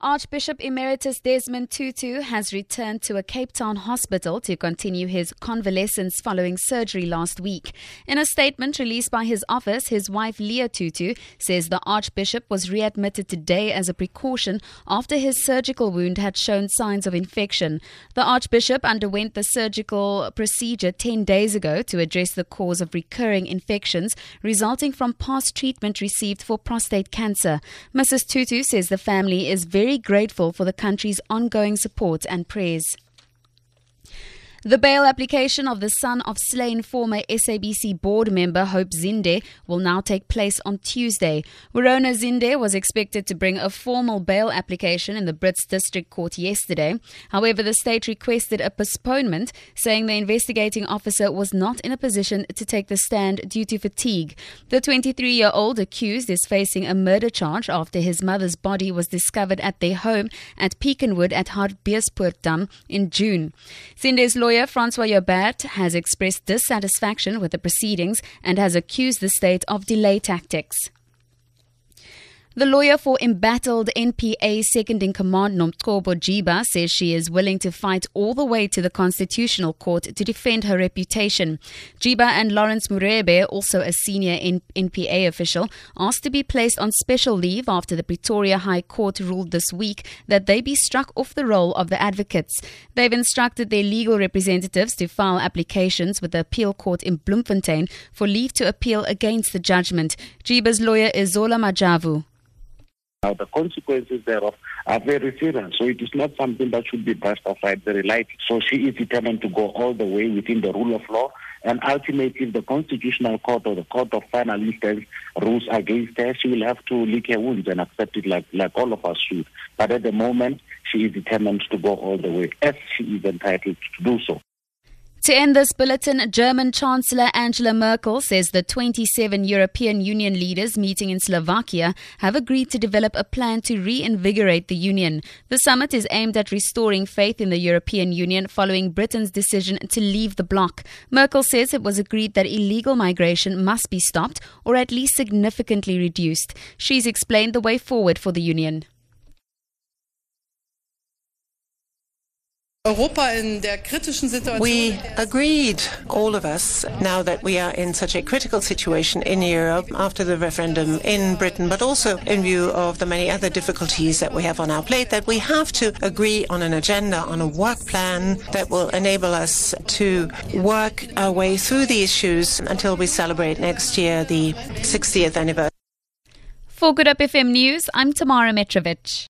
Archbishop Emeritus Desmond Tutu has returned to a Cape Town hospital to continue his convalescence following surgery last week. In a statement released by his office, his wife Leah Tutu says the Archbishop was readmitted today as a precaution after his surgical wound had shown signs of infection. The Archbishop underwent the surgical procedure 10 days ago to address the cause of recurring infections resulting from past treatment received for prostate cancer. Mrs. Tutu says the family is very grateful for the country's ongoing support and prayers. The bail application of the son of slain former SABC board member Hope Zinde will now take place on Tuesday. Werona Zinde was expected to bring a formal bail application in the Brits District Court yesterday. However, the state requested a postponement, saying the investigating officer was not in a position to take the stand due to fatigue. The 23 year old accused is facing a murder charge after his mother's body was discovered at their home at Pecanwood at Hartbeespoort Dam in June. Zinde's lawyer lawyer Francois Joubert has expressed dissatisfaction with the proceedings and has accused the state of delay tactics. The lawyer for embattled NPA second in command Nomgcobo Jiba says she is willing to fight all the way to the Constitutional Court to defend her reputation. Jiba and Lawrence Mrwebi, also a senior NPA official, asked to be placed on special leave after the Pretoria High Court ruled this week that they be struck off the roll of the advocates. They've instructed their legal representatives to file applications with the appeal court in Bloemfontein for leave to appeal against the judgment. Jiba's lawyer is Zola Majavu. Now, the consequences thereof are very serious. So it is not something that should be brushed aside very lightly. So she is determined to go all the way within the rule of law. And ultimately, if the Constitutional Court or the Court of Final Instance rules against her, she will have to lick her wounds and accept it like, like all of us should. But at the moment, she is determined to go all the way, as she is entitled to do so. To end this bulletin, German Chancellor Angela Merkel says the 27 European Union leaders meeting in Slovakia have agreed to develop a plan to reinvigorate the Union. The summit is aimed at restoring faith in the European Union following Britain's decision to leave the bloc. Merkel says it was agreed that illegal migration must be stopped or at least significantly reduced. She's explained the way forward for the Union. We agreed, all of us, now that we are in such a critical situation in Europe after the referendum in Britain, but also in view of the many other difficulties that we have on our plate, that we have to agree on an agenda, on a work plan that will enable us to work our way through the issues until we celebrate next year the 60th anniversary. For Good Hope FM News, I'm Tamara Mitrovic.